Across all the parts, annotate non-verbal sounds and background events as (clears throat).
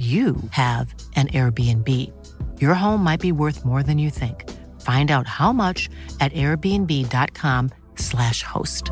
you have an Airbnb. Your home might be worth more than you think. Find out how much at airbnb.com/slash host.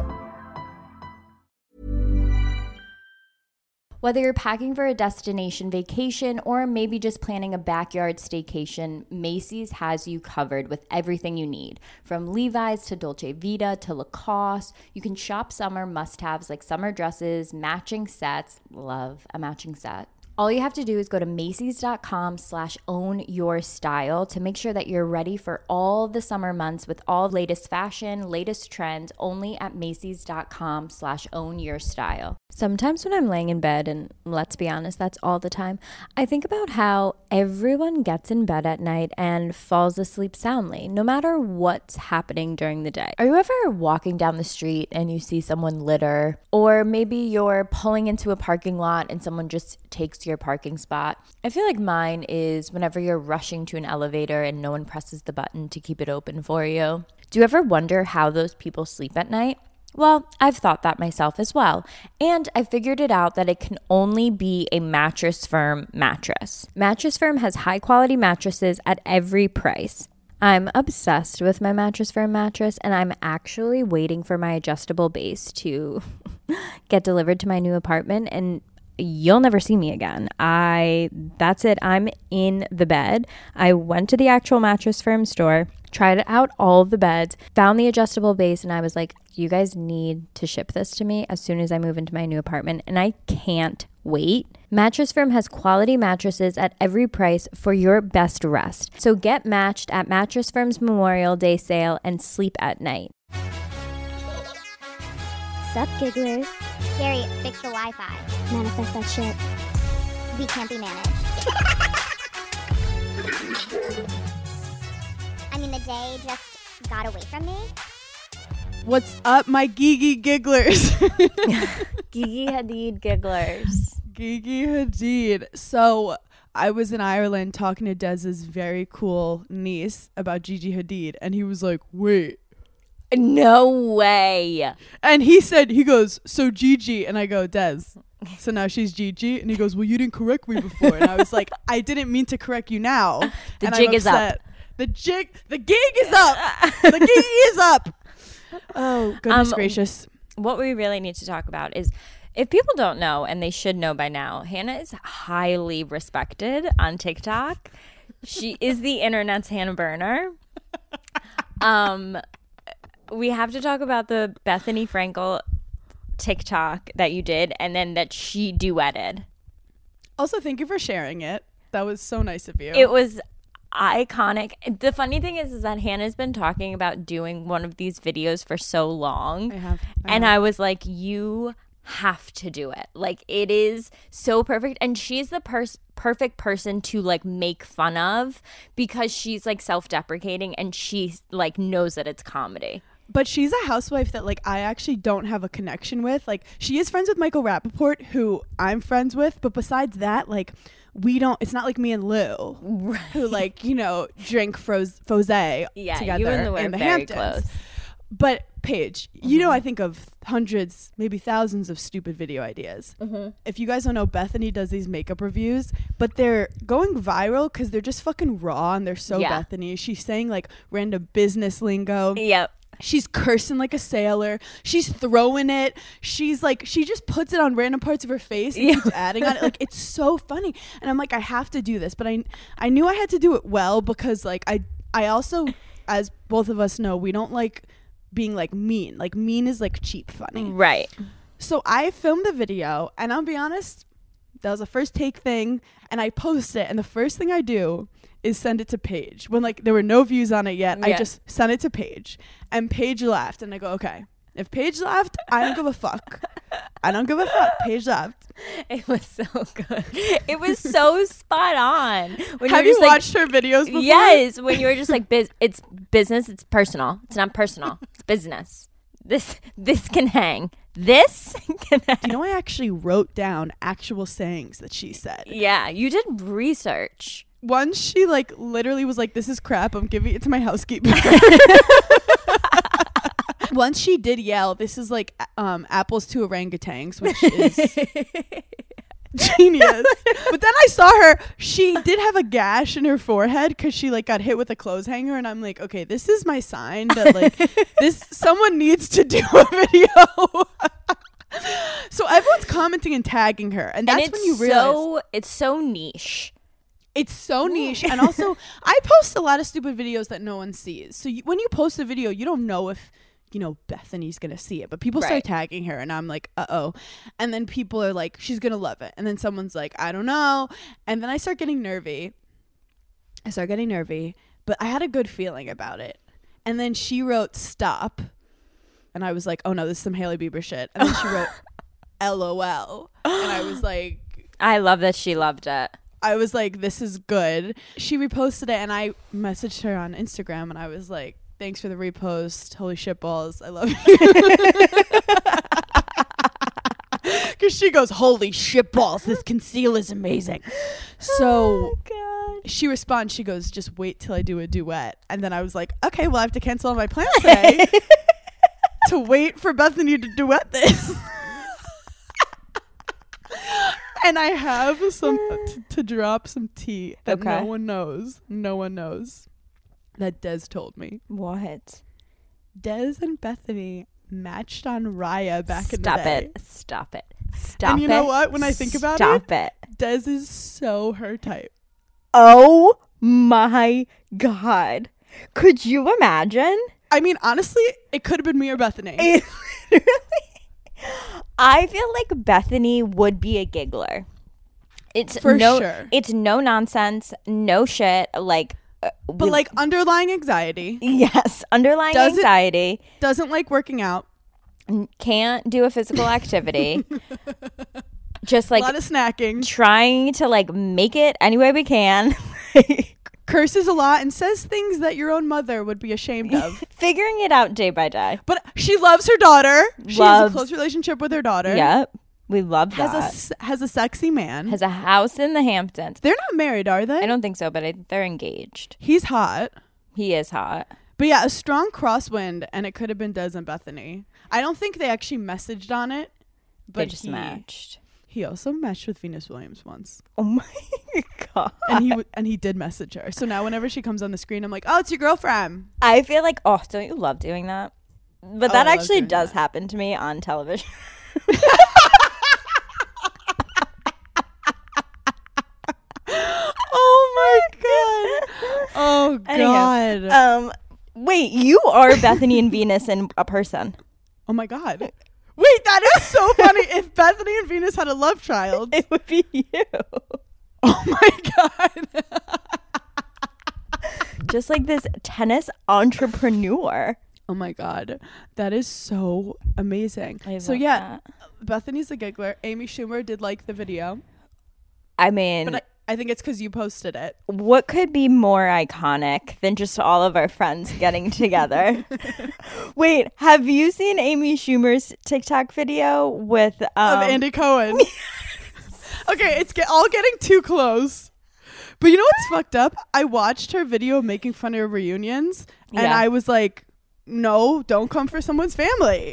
Whether you're packing for a destination vacation or maybe just planning a backyard staycation, Macy's has you covered with everything you need. From Levi's to Dolce Vita to Lacoste, you can shop summer must haves like summer dresses, matching sets. Love a matching set all you have to do is go to Macy's.com slash own your style to make sure that you're ready for all the summer months with all latest fashion, latest trends, only at Macy's.com slash own your style. Sometimes when I'm laying in bed, and let's be honest, that's all the time, I think about how everyone gets in bed at night and falls asleep soundly, no matter what's happening during the day. Are you ever walking down the street and you see someone litter? Or maybe you're pulling into a parking lot and someone just takes your parking spot. I feel like mine is whenever you're rushing to an elevator and no one presses the button to keep it open for you. Do you ever wonder how those people sleep at night? Well, I've thought that myself as well. And I figured it out that it can only be a Mattress Firm mattress. Mattress Firm has high quality mattresses at every price. I'm obsessed with my Mattress Firm mattress, and I'm actually waiting for my adjustable base to (laughs) get delivered to my new apartment. And you'll never see me again. I that's it. I'm in the bed. I went to the actual mattress firm store, tried out all of the beds, found the adjustable base and I was like, you guys need to ship this to me as soon as I move into my new apartment and I can't wait. Mattress Firm has quality mattresses at every price for your best rest. So get matched at Mattress Firm's Memorial Day sale and sleep at night. Sup, gigglers? Gary, fix the Wi-Fi. Manifest that shit. We can't be managed. (laughs) I mean, the day just got away from me. What's up, my Gigi gigglers? (laughs) Gigi Hadid gigglers. Gigi Hadid. So I was in Ireland talking to Des's very cool niece about Gigi Hadid, and he was like, "Wait." No way. And he said, he goes, so Gigi. And I go, Des. So now she's Gigi. And he goes, well, you didn't correct me before. And I was like, (laughs) I didn't mean to correct you now. The And jig is up. The jig, the gig is up. the (laughs) gig is up. Oh, goodness Um, gracious. What we really need to talk about is if people don't know, and they should know by now, Hannah is highly respected on TikTok. She is the internet's Hannah Berner. (laughs) Um, we have to talk about the Bethenny Frankel TikTok that you did, and then that she duetted. Also, thank you for sharing it. That was so nice of you. It was iconic. The funny thing is, is that Hannah's been talking about doing one of these videos for so long. I have. I and have. I was like, you have to do it. Like it is so perfect and she's the pers- perfect person to like make fun of because she's like self-deprecating and she like knows that it's comedy. But she's a housewife that like I actually don't have a connection with. Like she is friends with Michael Rapaport, who I'm friends with, but besides that, like we don't it's not like me and Lou (laughs) who like, you know, drink froze fose Yeah, together you and Lou in the Hamptons. close. But Paige, you know I mm-hmm. think of hundreds, maybe thousands of stupid video ideas. Mm-hmm. If you guys don't know, Bethenny does these makeup reviews, but they're going viral because they're just fucking raw and they're so Yeah. Bethenny. She's saying like random business lingo. Yep. She's cursing like a sailor. She's throwing it. She's like, she just puts it on random parts of her face and keeps adding on it. Like it's so funny. And I'm like, I have to do this, but I, I knew I had to do it well because like I, I also, as both of us know, we don't like being like mean. Like mean is like cheap funny. Right. So I filmed the video, and I'll be honest, that was a first take thing, and I post it, and the first thing I do is send it to Paige when like there were no views on it yet. I just sent it to Paige, and Paige laughed, and I go, okay, If Paige left, I don't give a fuck. I don't give a fuck. Paige left. (laughs) It was so good. It was so spot on. When Have were you just like, watched her videos before? Yes, when you were just like, biz- (laughs) it's business, it's personal. It's not personal. It's business. This this can hang. This (laughs) can hang. You know, I actually wrote down actual sayings that she said. Yeah, you did research. Once she like literally was like, "This is crap. I'm giving it to my housekeeper." (laughs) Once she did yell, "This is like um, apples to orangutans," which is (laughs) genius. But then I saw her; she did have a gash in her forehead because she like got hit with a clothes hanger, and I'm like, okay, this is my sign that like (laughs) this someone needs to do a video. so everyone's commenting and tagging her, and that's and when you realize so it's so niche. It's so niche. And (laughs) also, I post a lot of stupid videos that no one sees. So you, when you post a video, you don't know if you know Bethenny's gonna see it, but people Right. start tagging her, and I'm like, uh oh. And then people are like, she's gonna love it. And then someone's like, I don't know. And then I start getting nervy. I start getting nervy, but I had a good feeling about it. And then she wrote stop, and I was like, oh no, this is some Hailey Bieber shit. And then she wrote (laughs) LOL, and I was like. I love that she loved it. I was like, this is good. She reposted it and I messaged her on Instagram and I was like, thanks for the repost. Holy shit balls. I love you. (laughs) Because she goes, holy shit balls. This conceal is amazing. So oh God. she responds, she goes, just wait till I do a duet. And then I was like, okay, well, I have to cancel all my plans today (laughs) to wait for Bethenny to duet this. (laughs) and I have some uh, t- to drop some tea that Okay. no one knows. No one knows. That Des told me. What? Des and Bethenny matched on Raya back in the day. Stop it. Stop it. Stop it. And you it. know what? When I think about it- Stop it. Des is so her type. Oh my god. Could you imagine? I mean, honestly, it could have been me or Bethenny. It (laughs) literally- I feel like Bethenny would be a giggler. It's For no, sure. It's no nonsense, no shit. Like, uh, but we- like underlying anxiety, yes, underlying Does it- anxiety. doesn't like working out, Can't do a physical activity. (laughs) Just like a lot of snacking, trying to like make it any way we can. (laughs) curses a lot, and says things that your own mother would be ashamed of. (laughs) Figuring it out day by day. But she loves her daughter. She has a Loves- close relationship with her daughter. Yep. We love Has a that. has a sexy man. Has a house in the Hamptons. They're not married, are they? I don't think so, but I, they're engaged. He's hot. He is hot. But yeah, a strong crosswind, and it could have been Des and Bethenny. I don't think they actually messaged on it, but they just he, matched. He also matched with Venus Williams once, Oh my (laughs) god! and he w- and he did message her. So now whenever she comes on the screen, I'm like, oh, it's your girlfriend. I feel like oh, don't you love doing that? But Oh, that I love actually doing does that. happen to me on television. (laughs) Oh my god. Oh god. Anywho, um, wait, you are Bethenny and Venus in a person. oh my god. Wait, that is so funny. if Bethenny and Venus had a love child, (laughs) It would be you. oh my god. (laughs) Just like this tennis entrepreneur. Oh my god, that is so amazing. So yeah, that. Bethenny's a giggler. Amy Schumer did like the video, I mean, I, I think it's because you posted it. what could be more iconic than just all of our friends getting (laughs) together? (laughs) Wait, have you seen Amy Schumer's TikTok video with um, of Andy Cohen. (laughs) okay, it's get, all getting too close. But you know what's fucked up? I watched her video making fun of reunions, and Yeah. I was like, "No, don't come for someone's family."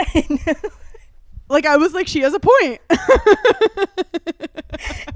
Like I was like, she has a point. (laughs)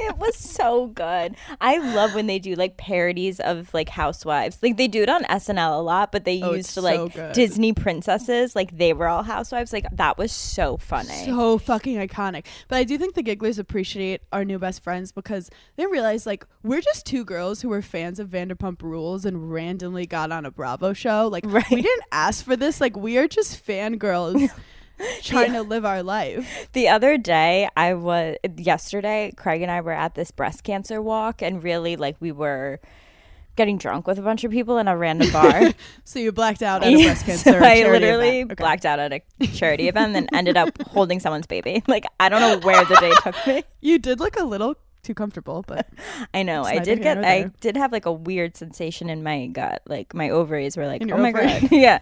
It was so good. I love when they do like parodies of like housewives. Like they do it on SNL a lot, but they Oh, used to like so. Disney princesses, like they were all housewives. Like that was so funny. so fucking iconic. But I do think the Gigglers appreciate our new best friends because they realize like we're just two girls who were fans of Vanderpump Rules and randomly got on a Bravo show. Like Right. we didn't ask for this. Like we are just fangirls (laughs) (laughs) trying to live our life. The other day, I was yesterday. Craig and I were at this breast cancer walk, and really, like, we were getting drunk with a bunch of people in a random (laughs) bar. So you blacked out at a breast (laughs) cancer. so I literally. Okay. blacked out at a charity event and ended up holding someone's baby. Like I don't know where the day took me. You did look a little too comfortable, but (laughs) I know. I did get I did have like a weird sensation in my gut. Like my ovaries were like, "Oh my ovary? god." (laughs) yeah.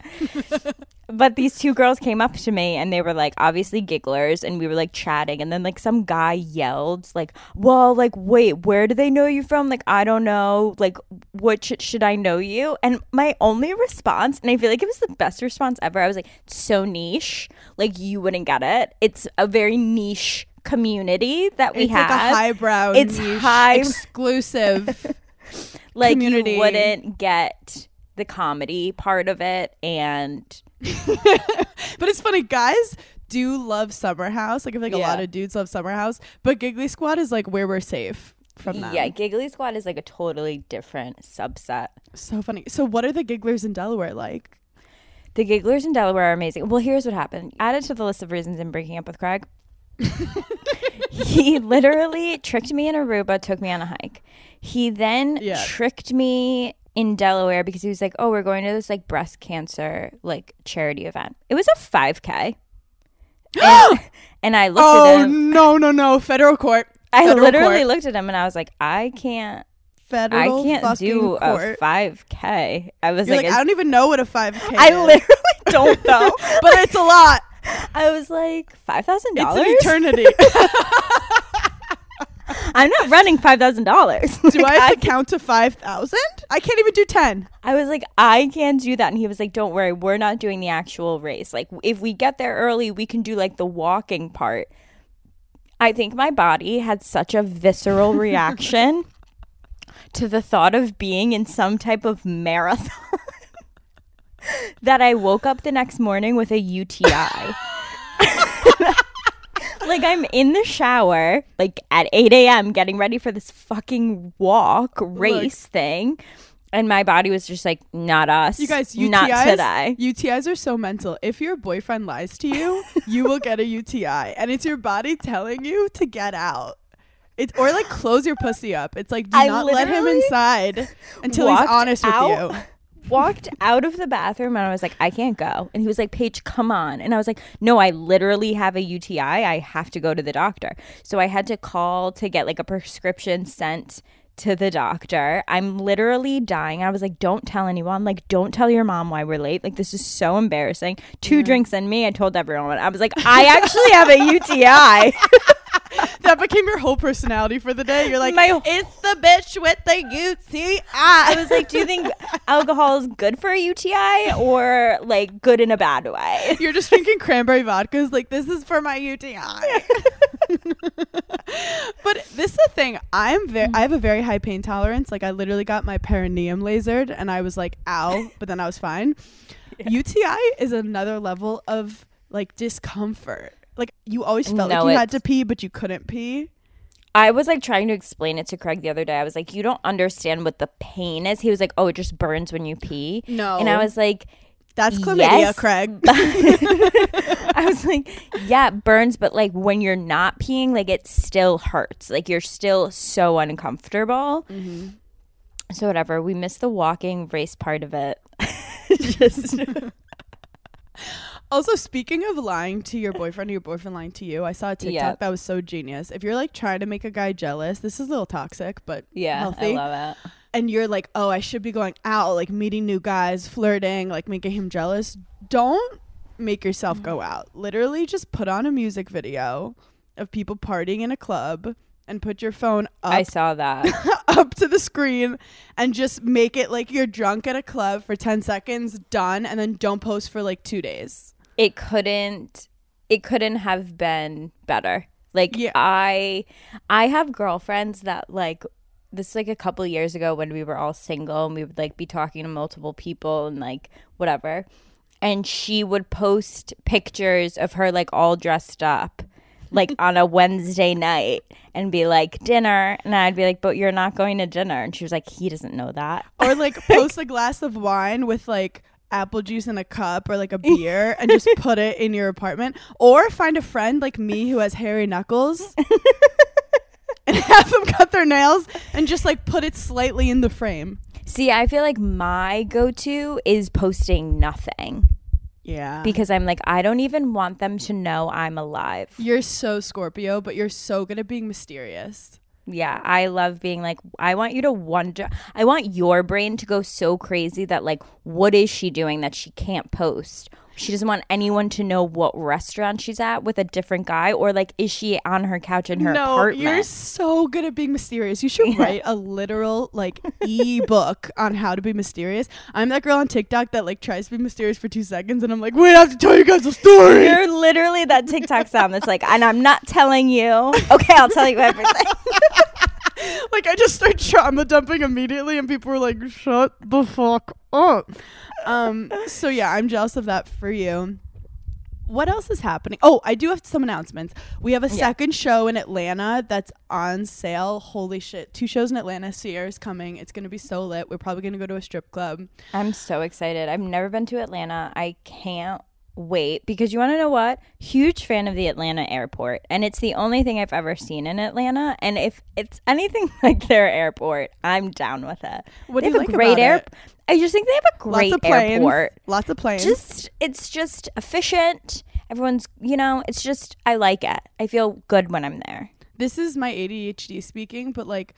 (laughs) but these two girls came up to me and they were like obviously gigglers and we were like chatting and then like some guy yelled like, "Well, like wait, where do they know you from?" Like, "I don't know. Like what sh- should I know you?" And my only response, and I feel like it was the best response ever. I was like, "So niche. Like you wouldn't get it. It's a very niche community that we it's have." like a highbrow, It's niche, high- exclusive. (laughs) like community. you wouldn't get the comedy part of it and (laughs) but it's funny, guys do love Summer House. Like I feel like a lot of dudes love Summer House, but Giggly Squad is like where we're safe from them. yeah giggly squad is like a totally different subset so funny. So what are the gigglers in Delaware like? the gigglers in delaware are amazing well here's what happened added to the list of reasons in breaking up with craig he literally tricked me in aruba took me on a hike he then Yeah. tricked me in delaware because he was like oh we're going to this like breast cancer like charity event it was a 5k (gasps) and, and i looked at Oh him no no no! Federal court. I Federal literally court. looked at him and I was like, I can't, Federal I can't do a court. five k. I was like, like, I don't even know what a five k. I is. I literally don't (laughs) know. but it's a lot. I was like, five thousand It's dollars. an eternity. (laughs) I'm not running five thousand dollars. (laughs) do I have to count to five thousand? I can't even do ten. I was like, I can't do that, and he was like, Don't worry, we're not doing the actual race. Like, if we get there early, we can do like the walking part. I think my body had such a visceral (laughs) reaction to the thought of being in some type of marathon that I woke up the next morning with a UTI. (laughs) like I'm in the shower, like at 8 a.m., getting ready for this fucking walk race thing. And my body was just like, not us. You guys, UTIs, not today. UTIs are so mental. If your boyfriend lies to you, you will get a UTI, and it's your body telling you to get out. It or like close your pussy up. It's like do I not let him inside until he's honest with you. Walked out of the bathroom and I was like, I can't go. And he was like, Paige, come on. And I was like, No, I literally have a UTI. I have to go to the doctor. So I had to call to get like a prescription sent to the doctor. I'm literally dying. I was like, Don't tell anyone. Like, don't tell your mom why we're late. Like, this is so embarrassing. Two drinks in me. I told everyone. I was like, I actually have a (laughs) UTI. (laughs) That became your whole personality for the day. You're like, My- it's the bitch with the UTI. I was like, do you think (laughs) alcohol is good for a UTI or like good in a bad way? (laughs) You're just drinking cranberry vodkas. Like this is for my UTI. (laughs) but this is the thing. I'm very. I have a very high pain tolerance. Like I literally got my perineum lasered, and I was like, "Ow!" But then I was fine. UTI is another level of like discomfort. Like you always felt No, like you had to pee, but you couldn't pee. I was like trying to explain it to Craig the other day. I was like, you don't understand what the pain is. He was like, oh, it just burns when you pee. No. And I was like, That's chlamydia, Yes. Craig. (laughs) (laughs) I was like, yeah, it burns, but like when you're not peeing, like it still hurts. Like you're still so uncomfortable. Mm-hmm. So whatever. We missed the walking race part of it. (laughs) just Also, speaking of lying to your boyfriend or your boyfriend lying to you, I saw a TikTok Yeah. that was so genius. If you're like trying to make a guy jealous, this is a little toxic, but yeah, healthy. I love it. and you're like, oh, I should be going out, like meeting new guys, flirting, like making him jealous. Don't make yourself go out. Literally, just put on a music video of people partying in a club and put your phone up I saw that. (laughs) up to the screen and just make it like you're drunk at a club for 10 seconds, done, and then don't post for like two days. It couldn't it couldn't have been better. Like Yeah. i i have girlfriends that like this is like a couple years ago when we were all single and we would like be talking to multiple people and like whatever. And she would post pictures of her like all dressed up like (laughs) on a Wednesday night and be like dinner. And I'd be like but you're not going to dinner. And she was like he doesn't know that. Or like (laughs) post a glass of wine with like apple juice in a cup or like a (laughs) beer and just put it in your apartment. Or find a friend like me who has hairy knuckles (laughs) and have them cut their nails and just like put it slightly in the frame. See, I feel like my go to is posting nothing Yeah. because I'm like, I don't even want them to know I'm alive. you're so Scorpio, but you're so good at being mysterious. Yeah, I love being like, I want you to wonder. I want your brain to go so crazy that, like, what is she doing that she can't post? She doesn't want anyone to know what restaurant she's at with a different guy, or like, is she on her couch in her no, apartment? you're so good at being mysterious. You should (laughs) write a literal like e-book (laughs) on how to be mysterious. I'm that girl on TikTok that like tries to be mysterious for two seconds, and I'm like, wait, I have to tell you guys a story. You're literally that TikTok sound that's like, and I'm not telling you. (laughs) Okay, I'll tell you everything. (laughs) like I just start trauma dumping immediately, and people were like, "Shut the fuck up." Um. So yeah, I'm jealous of that for you. What else is happening? Oh, I do have some announcements. We have a second show in Atlanta that's on sale. Holy shit! Two shows in Atlanta. Sierra's coming. It's gonna be so lit. We're probably gonna go to a strip club. I'm so excited. I've never been to Atlanta. I can't wait because you want to know what? Huge fan of the Atlanta airport, and it's the only thing I've ever seen in Atlanta. And if it's anything (laughs) like their airport, I'm down with it. What they do you have like a great about air. it? I just think they have a great Lots of planes. airport. Lots of planes. Just it's just efficient. Everyone's, you know, it's just I like it. I feel good when I'm there. this is my ADHD speaking, but like,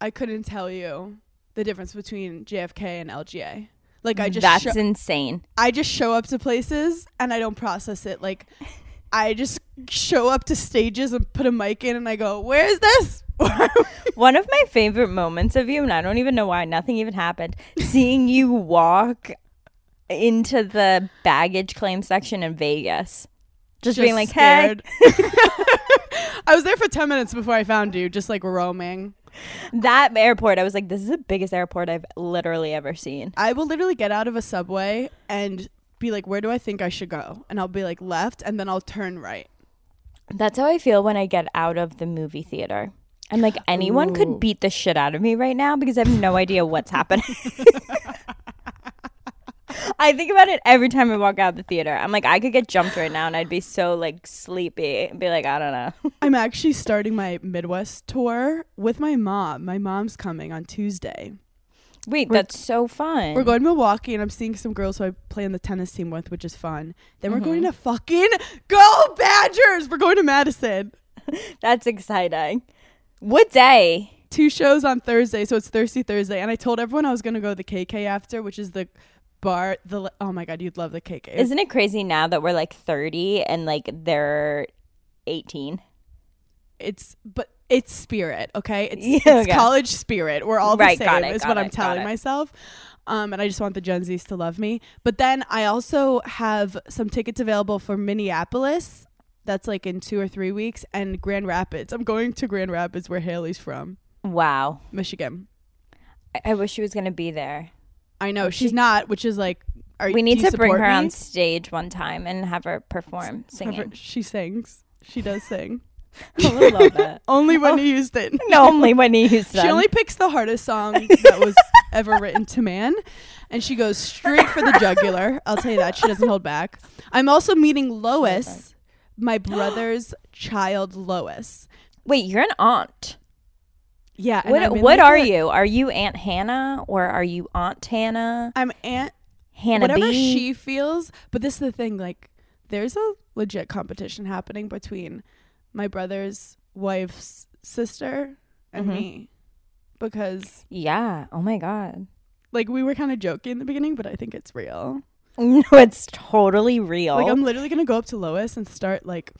I couldn't tell you the difference between JFK and LGA. Like I just That's sho- insane. I just show up to places and I don't process it. Like (laughs) I just show up to stages and put a mic in and I go, "Where is this?" (laughs) One of my favorite moments of you, and I don't even know why, nothing even happened, seeing you walk into the baggage claim section in Vegas. Just, being like, hey. (laughs) I was there for 10 minutes before I found you, just like roaming. That airport, I was like, this is the biggest airport I've literally ever seen. I will literally get out of a subway and be like, "Where do I think I should go?" And I'll be like, "Left," and then I'll turn right. That's how I feel when I get out of the movie theater. I'm like, anyone Ooh. could beat the shit out of me right now because I have no idea what's happening. (laughs) (laughs) I think about it every time I walk out of the theater. I'm like, I could get jumped right now and I'd be so like sleepy and be like, I don't know. (laughs) I'm actually starting my Midwest tour with my mom. My mom's coming on Tuesday. Wait, We're- that's so fun. We're going to Milwaukee and I'm seeing some girls who I play on the tennis team with, which is fun. Then we're Mm-hmm. going to fucking go Badgers. We're going to Madison. (laughs) That's exciting. What day? Two shows on Thursday, so it's Thirsty Thursday. And I told everyone I was going to go to the KK after, which is the bar. The oh my god, you'd love the KK. Isn't it crazy now that we're like 30 and like they're 18? it's but it's spirit, okay? It's, Yeah, (laughs) it's okay. college spirit. We're all Right, the same. it, is what it, I'm telling myself. Um, and I just want the Gen Zs to love me. But then I also have some tickets available for Minneapolis. That's like in two or three weeks, and Grand Rapids. I'm going to Grand Rapids, where Haley's from, Wow. Michigan. I, I wish she was going to be there. I know she's not, which is like. Are, We need to bring her me? on stage one time and have her perform Have her- singing. she sings. She does sing. (laughs) Oh, I would love (laughs) oh. it. Only Whitney Houston. No, only when he Houston. (laughs) She only picks the hardest song that was ever written to man, and she goes straight for the jugular. I'll tell you that she doesn't hold back. I'm also meeting Lois, my brother's child, Lois. Wait, you're an aunt. Yeah. What what are you? Are you Aunt Hannah or are you Aunt Hannah? I'm aunt. Hannah whatever B? she feels. But this is the thing. Like, there's a legit competition happening between my brother's wife's sister and Mhm. me, because yeah. Oh my god. like we were kind of joking in the beginning, but I think it's real. (laughs) No, it's totally real. Like I'm literally gonna go up to Lois and start like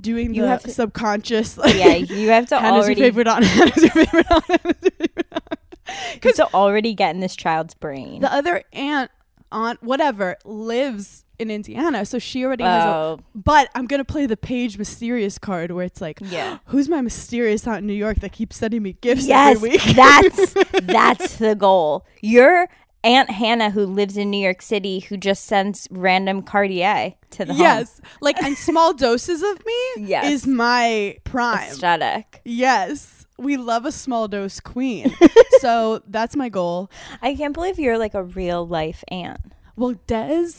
doing You the have to- subconscious. (laughs) Like, yeah, you have to Hannah's already (laughs) your favorite aunt. Hannah's your favorite aunt. Hannah's your favorite aunt. you have to already get in this child's brain. The other aunt, aunt, whatever, lives in Indiana, so she already has. A, oh, but I'm gonna play the Paige Mysterious card, where it's like, yeah. (gasps) who's my mysterious aunt in New York that keeps sending me gifts Yes, every week? that's that's the goal. Your Aunt Hannah, who lives in New York City, who just sends random Cartier to the home. yes, like and small doses of me (laughs) Yes. is my prime. aesthetic. Yes, we love a small dose queen. (laughs) so that's my goal. I can't believe you're like a real life aunt. Well, Des,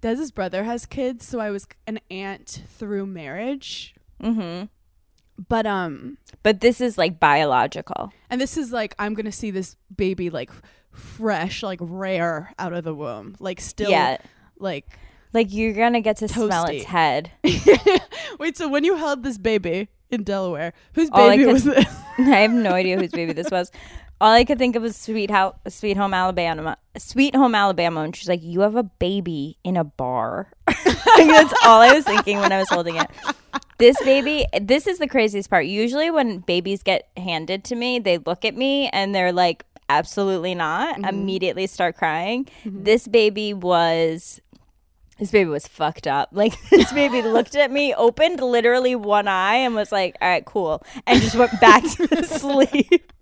Des's brother has kids, so I was an aunt through marriage. Mm-hmm. But um But this is like biological. and this is like I'm going to see this baby like fresh, like rare out of the womb. Like still yeah. like Like you're gonna get to smell its head. (laughs) Wait, so when you held this baby in Delaware, whose All baby could- was this? (laughs) I have no idea whose baby this was. All I could think of was Sweet House, Sweet Home Alabama, Sweet Home Alabama, and she's like, "You have a baby in a bar." (laughs) That's all I was thinking when I was holding it. This baby, this is the craziest part. Usually, when babies get handed to me, they look at me and they're like, "Absolutely not!" Mm-hmm. Immediately start crying. Mm-hmm. This baby was this baby was fucked up. (laughs) Like this baby looked at me, opened literally one eye, and was like, "All right, cool," and just went back to (laughs) sleep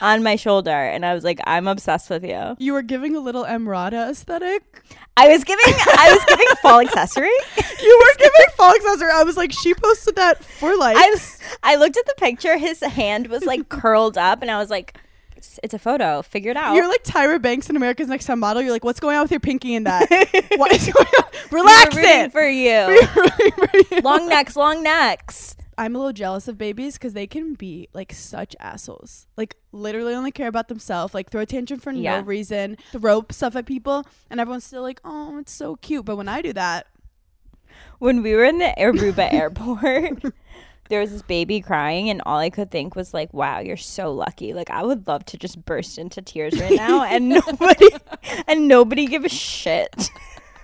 on my shoulder. And I was like, "I'm obsessed with you." You were giving a little Emrata aesthetic. I was giving, I was giving a fall (laughs) accessory. You were giving fall accessory. I was like, she posted that for like. I was, I looked at the picture. His hand was like curled up, and I was like, "It's, it's a photo. Figure it out." You're like Tyra Banks in America's Next Top Model. You're like, what's going on with your pinky in that? (laughs) what is going on? Relax We it. for (laughs) you. you. long necks, long necks. I'm a little jealous of babies because they can be like such assholes. Like literally only care about themselves. Like throw a tantrum for Yeah. no reason. Throw stuff at people, and everyone's still like, "Oh, it's so cute." But when I do that, when we were in the Aruba (laughs) airport, there was this baby crying, and all I could think was like, "Wow, you're so lucky." Like, I would love to just burst into tears right now, and (laughs) nobody, and nobody give a shit.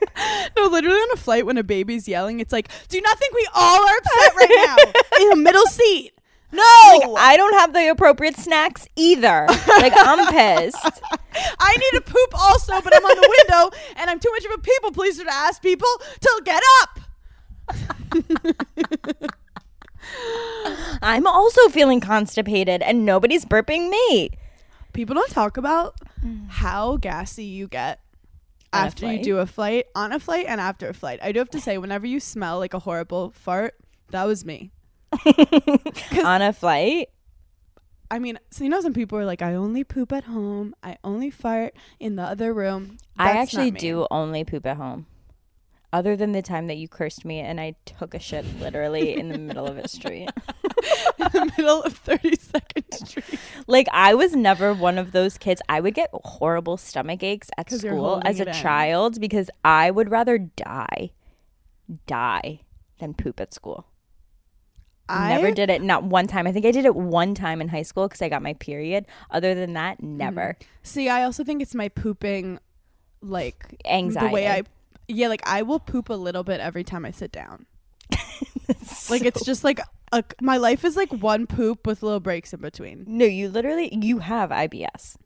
(laughs) no, literally on a flight when a baby's yelling, it's like, "Do you not think we all are upset right now (laughs) in the middle seat?" No, I don't have the appropriate snacks either. Like, I'm pissed. I need to poop also, but I'm on the window and I'm too much of a people pleaser to ask people to get up. I'm also feeling constipated, and nobody's burping me. People don't talk about mm. how gassy you get On a after you flight? do a flight, on a flight, and after a flight. I do have to say, whenever you smell like a horrible fart, that was me. (laughs) On a flight, I mean, so you know, some people are like, I only poop at home, I only fart in the other room. I That's actually me. do only poop at home. Other than the time that you cursed me and I took a shit literally in the middle of a street. (laughs) in the middle of 32nd Street. Like I was never one of those kids. I would get horrible stomach aches at school as a in. child because I would rather die, die than poop at school. I never did it. Not one time. I think I did it one time in high school because I got my period. Other than that, mm-hmm. never. See, I also think it's my pooping, like Anxiety. the way I, yeah, like I will poop a little bit every time I sit down. (laughs) Like it's just like a, my life is like one poop with little breaks in between. No, you literally you have IBS.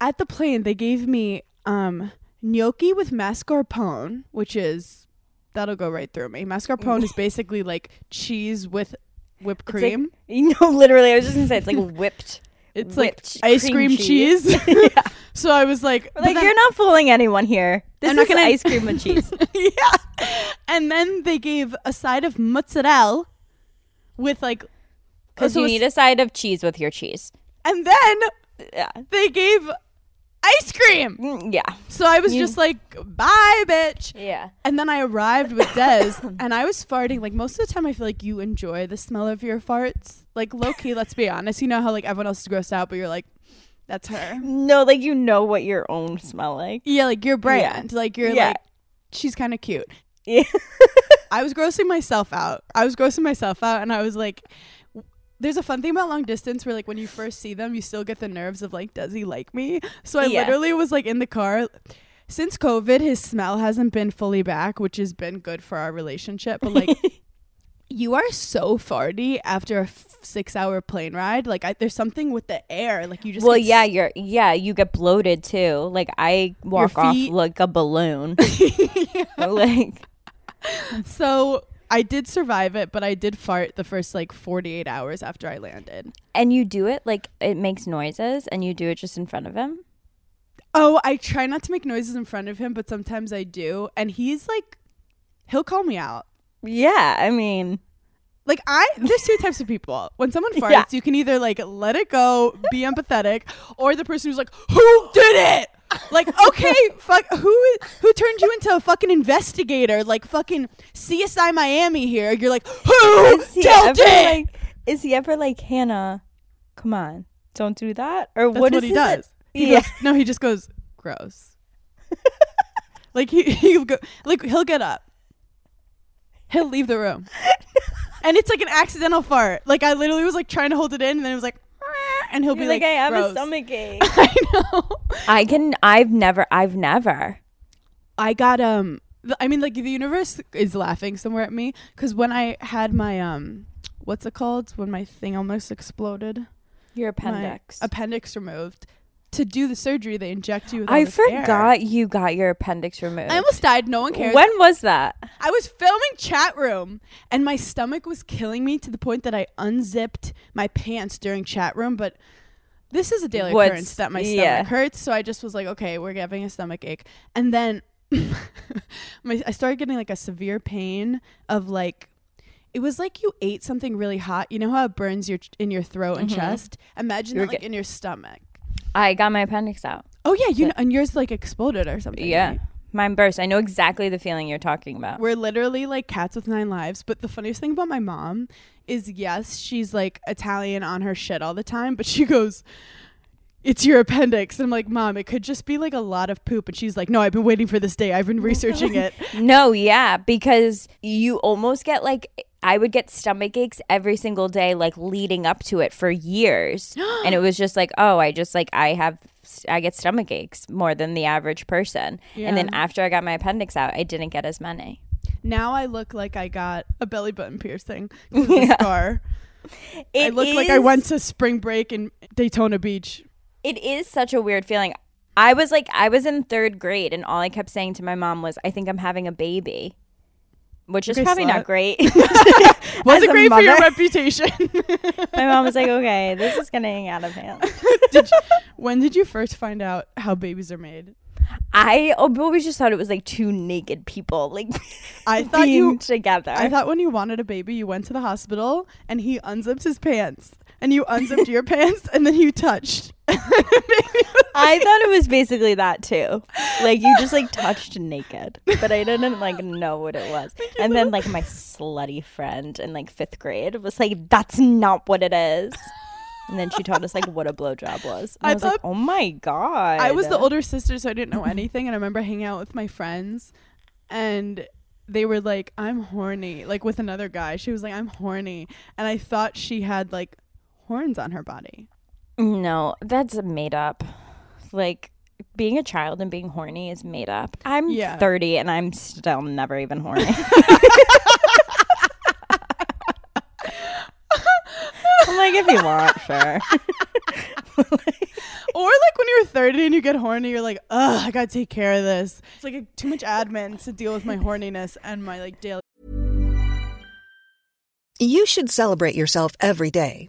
At the plane, they gave me um gnocchi with mascarpone, which is that'll go right through me. Mascarpone is (laughs) basically like cheese with whipped It's like- cream. (laughs) You know, literally, I was just gonna say it's like whipped. It's whipped like ice cream, cheese. So I was like, but Like then- you're not fooling anyone here. This I'm not is gonna- ice cream with (laughs) cheese. yeah. And then they gave a side of mozzarella with like Because so you need a side of cheese with your cheese. and then Yeah. they gave ice cream. Mm, Yeah. So I was You- just like, bye, bitch. Yeah. And then I arrived with (laughs) Des and I was farting. Like most of the time, I feel like you enjoy the smell of your farts. Like low key, let's be honest. You know how like everyone else is grossed out, but you're like, that's her. No, like you know what your own smell like. Yeah, like your brand. Like you're Yeah. like, she's kind of cute. Yeah. (laughs) I was grossing myself out. I was grossing myself out, and I was like, "There's a fun thing about long distance where, like, when you first see them, you still get the nerves of like, does he like me?" So I Yeah. literally was like in the car. Since COVID, his smell hasn't been fully back, which has been good for our relationship. But like, (laughs) you are so farty after a f- six-hour plane ride. Like, I, there's something with the air. Like, you just Well, yeah, you're yeah, you get bloated too. Like I walk off like a balloon. (laughs) (laughs) Like So I did survive it, but I did fart the first like 48 hours after I landed. and you do it like it makes noises and you do it just in front of him. Oh, I try not to make noises in front of him, but sometimes I do. And he's like, he'll call me out. Yeah, I mean, Like I, there's two types of people. When someone (laughs) farts, Yeah. you can either like let it go, be empathetic, or the person who's like, "Who did it?" Like, (laughs) okay, fuck, who who turned you into a fucking investigator? Like fucking CSI Miami here. You're like, who he ever, it? like is he ever like Hannah? Come on, don't do that. Or That's what what, is he does. He yeah. goes, no, he just goes gross. (laughs) like he he'll go like he'll get up. He'll leave the room. and it's like an accidental fart. Like I literally was like trying to hold it in and then it was like and he'll be You're like, like, I have gross. a stomach ache. (laughs) I know. I can. I've never. I've never. I got um th- I mean like the universe is laughing somewhere at me cuz when I had my um what's it called when my thing almost exploded Your My appendix. appendix removed to do the surgery they inject you with I this air. forgot you got your appendix removed. I almost died no one cares When was that? I was filming chat room and my stomach was killing me to the point that I unzipped my pants during chat room but this is a daily What's- occurrence that my stomach yeah. hurts so I just was like okay we're having a stomach ache and then (laughs) my, I started getting like a severe pain of like it was like you ate something really hot you know how it burns your in your throat and Mhm. chest imagine You were that like get- in your stomach I got my appendix out. oh yeah you know and yours like exploded or something Yeah. right? Mine burst. I know exactly the feeling you're talking about. We're literally like cats with nine lives. But the funniest thing about my mom is, yes, she's like Italian on her shit all the time, but she goes, It's your appendix. And I'm like, Mom, it could just be like a lot of poop. And she's like, No, I've been waiting for this day. I've been (laughs) researching it. No, yeah, because you almost get like I would get stomach aches every single day, like leading up to it for years, (gasps) and it was just like, oh, I just like I have I get stomach aches more than the average person, and then after I got my appendix out, I didn't get as many. Now I look like I got a belly button piercing (laughs) the scar. I It look like I went to spring break in Daytona Beach. It is such a weird feeling. I was like, I was in third grade, and all I kept saying to my mom was, "I think I'm having a baby," which is Okay, probably not great. (laughs) (laughs) Was As it great for your reputation? (laughs) my mom was like, "Okay, this is getting out of hand." did you, when did you first find out how babies are made? I oh, always just thought it was like two naked people, like I thought being you together. I thought when you wanted a baby, you went to the hospital and he unzipped his pants, and you unzipped your (laughs) pants, and then you touched. (laughs) (laughs) I thought it was basically that too. Like you just like touched naked, but I didn't like know what it was. And then like my slutty friend in like fifth grade was like, "That's not what it is." And then she taught us like what a blowjob was. And I, I was like, "Oh my god!" I was the older sister, so I didn't know anything, and I remember hanging out with my friends, and they were like, "I'm horny," like with another guy. She was like, "I'm horny," and I thought she had like horns on her body. No, that's made up. Like being a child and being horny is made up. I'm Yeah. 30 and I'm still never even horny. (laughs) I'm like, if you want, sure. (laughs) Or like when you're 30 and you get horny, you're like, "Ugh, I gotta take care of this." It's like a, too much admin to deal with my horniness and my like daily. You should celebrate yourself every day,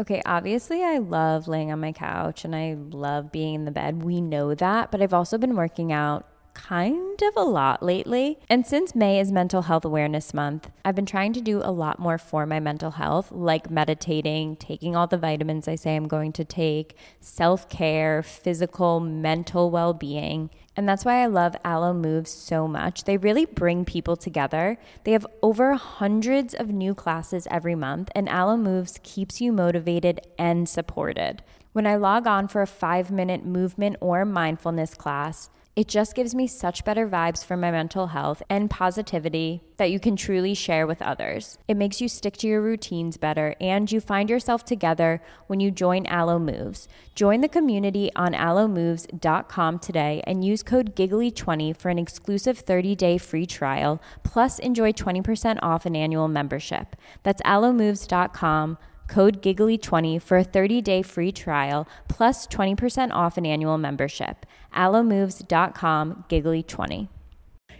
Okay, obviously, I love laying on my couch and I love being in the bed. We know that, but I've also been working out kind of a lot lately. And since May is Mental Health Awareness Month, I've been trying to do a lot more for my mental health, like meditating, taking all the vitamins I say I'm going to take, self care, physical, mental well being. And that's why I love Aloe Moves so much. They really bring people together. They have over hundreds of new classes every month, and Aloe Moves keeps you motivated and supported. When I log on for a five minute movement or mindfulness class, it just gives me such better vibes for my mental health and positivity that you can truly share with others. It makes you stick to your routines better and you find yourself together when you join Aloe Moves. Join the community on aloemoves.com today and use code GIGGLY20 for an exclusive 30-day free trial plus enjoy 20% off an annual membership. That's aloemoves.com Code GIGGLY20 for a 30-day free trial plus 20% off an annual membership. aloemoves.com giggly20.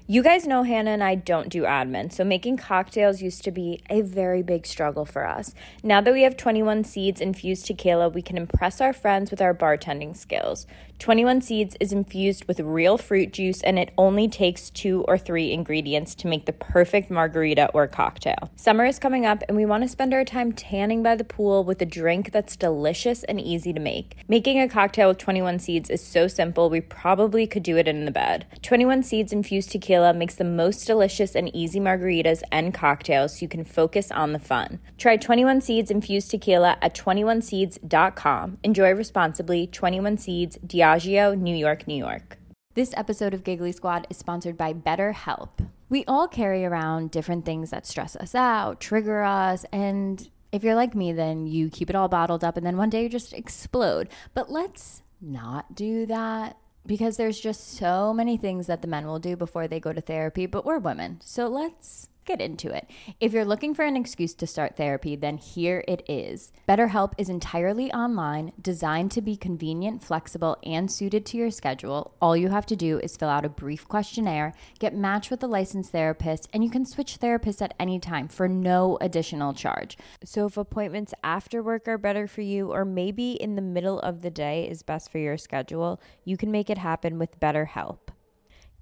You guys know Hannah and I don't do admin, so making cocktails used to be a very big struggle for us. Now that we have 21 Seeds infused tequila, we can impress our friends with our bartending skills. 21 Seeds is infused with real fruit juice and it only takes two or three ingredients to make the perfect margarita or cocktail. Summer is coming up and we want to spend our time tanning by the pool with a drink that's delicious and easy to make. Making a cocktail with 21 Seeds is so simple, we probably could do it in the bed. 21 Seeds infused tequila makes the most delicious and easy margaritas and cocktails so you can focus on the fun. Try 21 Seeds infused tequila at 21seeds.com. Enjoy responsibly. 21 Seeds, Diageo, New York, New York. This episode of Giggly Squad is sponsored by BetterHelp. We all carry around different things that stress us out, trigger us, and if you're like me, then you keep it all bottled up and then one day you just explode. But let's not do that because there's just so many things that the men will do before they go to therapy, but we're women. So let's get into it. If you're looking for an excuse to start therapy, then here it is. BetterHelp is entirely online, designed to be convenient, flexible, and suited to your schedule. All you have to do is fill out a brief questionnaire, get matched with a licensed therapist, and you can switch therapists at any time for no additional charge. So if appointments after work are better for you, or maybe in the middle of the day is best for your schedule, you can make it happen with BetterHelp.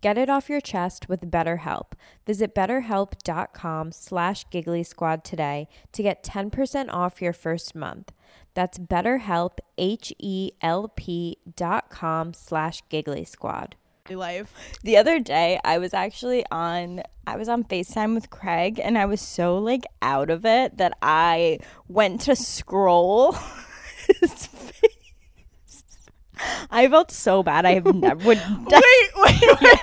Get it off your chest with BetterHelp. Visit betterhelp.com slash giggly squad today to get 10% off your first month. That's betterhelp, H-E-L-P dot com slash giggly squad. Life. The other day, I was actually on I was on FaceTime with Craig and I was so like out of it that I went to scroll (laughs) his face. I felt so bad. I have never would (laughs) Wait, wait, wait, wait,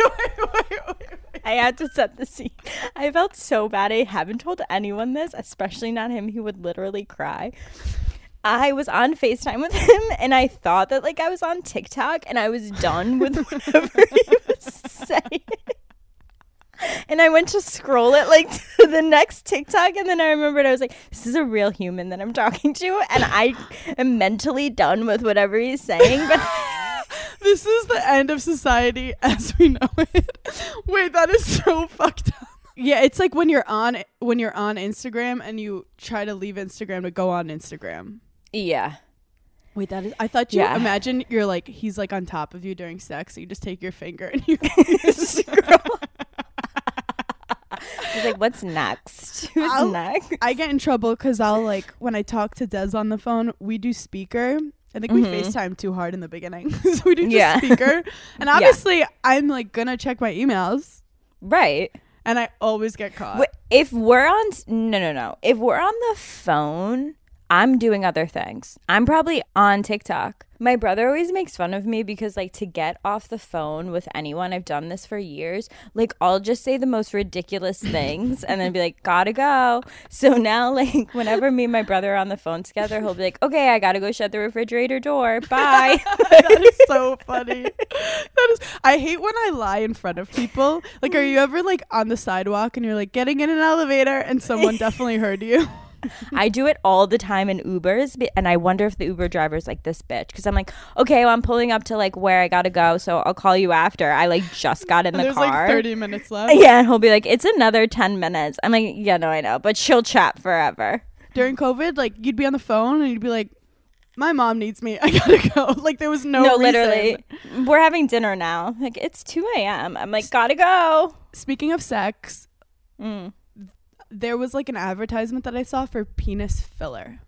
wait, wait. I had to set the scene. I felt so bad. I haven't told anyone this, especially not him. He would literally cry. I was on FaceTime with him and I thought that like I was on TikTok and I was done with (laughs) whatever he was saying. And I went to scroll it like (laughs) to the next TikTok and then I remembered I was like, this is a real human that I'm talking to and I am mentally done with whatever he's saying. But (laughs) This is the end of society as we know it. Wait, that is so fucked up. Yeah, it's like when you're on when you're on Instagram and you try to leave Instagram to go on Instagram. yeah. Wait, that is. I thought you Yeah. imagine you're like he's like on top of you during sex. So you just take your finger and (laughs) you. I was like, what's next? (laughs) Who's I'll- next? I get in trouble because I'll like when I talk to Des on the phone, we do speaker. I think we FaceTime too hard in the beginning, (laughs) so we do just Mm-hmm. Yeah. speaker. (laughs) And obviously, I'm like gonna check my emails, Right. and I always get caught. If we're on no no no if we're on the phone i'm doing other things i'm probably on tiktok my brother always makes fun of me because like to get off the phone with anyone i've done this for years like i'll just say the most ridiculous (laughs) things and then be like gotta go so now (laughs) like whenever me and my brother are on the phone together he'll be like okay i gotta go shut the refrigerator door (laughs) bye that is so funny. That is. I hate when I lie in front of people. Like, are you ever like on the sidewalk and you're like getting in an elevator and someone definitely heard you? (laughs) I do it all the time in Ubers, and I wonder if the Uber driver's like this bitch because I'm like, okay, well, I'm pulling up to like where I gotta go, so I'll call you after. I like just got in the there's car. like 30 minutes (laughs) left. Yeah, and he'll be like, it's another ten minutes. I'm like, yeah, no, I know, but she'll chat forever. During COVID, like you'd be on the phone and you'd be like, "My mom needs me. (laughs) I gotta go." Like there was no. No, reason. literally, we're having dinner now. Like it's two a.m. I'm like, gotta go. Speaking of sex, Mm. There was like an advertisement that I saw for penis filler.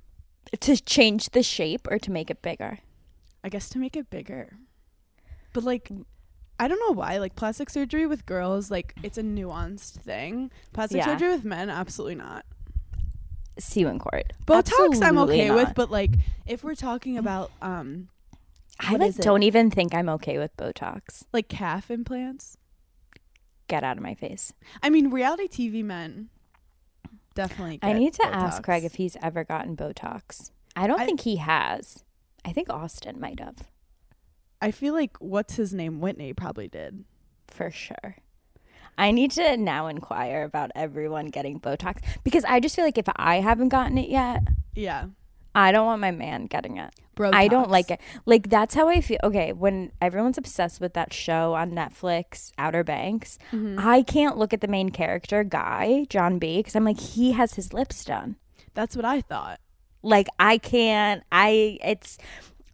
To change the shape or to make it bigger. I guess to make it bigger. But like I don't know why like plastic surgery with girls like it's a nuanced thing. Plastic Yeah. surgery with men absolutely not. See you in court. Botox I'm Absolutely okay with, but like if we're talking about um I like don't even think I'm okay with Botox. like calf implants. Get out of my face. I mean reality TV men definitely I need to ask Craig if he's ever gotten Botox. I don't I- think he has. I think Austin might have, I feel like what's his name Whitney probably did. for sure. I need to now inquire about everyone getting Botox because I just feel like if I haven't gotten it yet, Yeah. I don't want my man getting it. Bro, I don't like it. Like that's how I feel. Okay, when everyone's obsessed with that show on Netflix, Outer Banks, Mm-hmm. I can't look at the main character guy, John B, because I'm like he has his lips done. That's what I thought. Like I can't. I it's.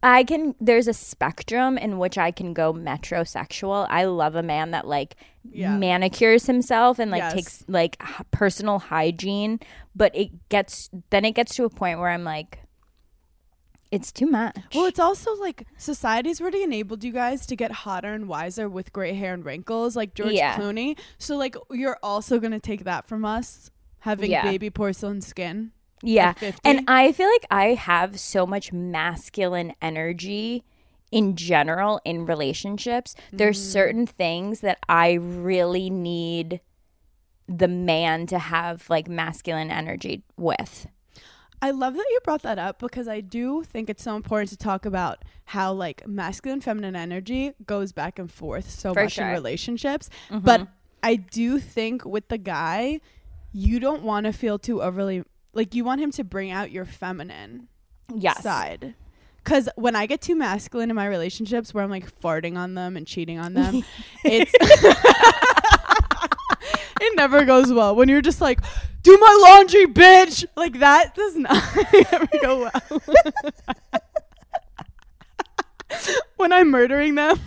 I can. There's a spectrum in which I can go metrosexual. I love a man that like Yeah. manicures himself and like Yes. takes like personal hygiene, but it gets then it gets to a point where I'm like, it's too much. Well, it's also like society's already enabled you guys to get hotter and wiser with gray hair and wrinkles, like George Yeah. Clooney. So, like, you're also gonna take that from us, having Yeah. baby porcelain skin. Yeah. And I feel like I have so much masculine energy in general in relationships. There's Mm. certain things that I really need the man to have like masculine energy with. I love that you brought that up because I do think it's so important to talk about how like masculine feminine energy goes back and forth so For much sure. Mm-hmm. in relationships. But I do think with the guy, you don't want to feel too overly like you want him to bring out your feminine Yes. side. Cause when I get too masculine in my relationships, where I'm like farting on them and cheating on them, (laughs) it's (laughs) it never goes well. When you're just like, "Do my laundry, bitch!" Like that does not (laughs) ever go well. (laughs) when I'm murdering them,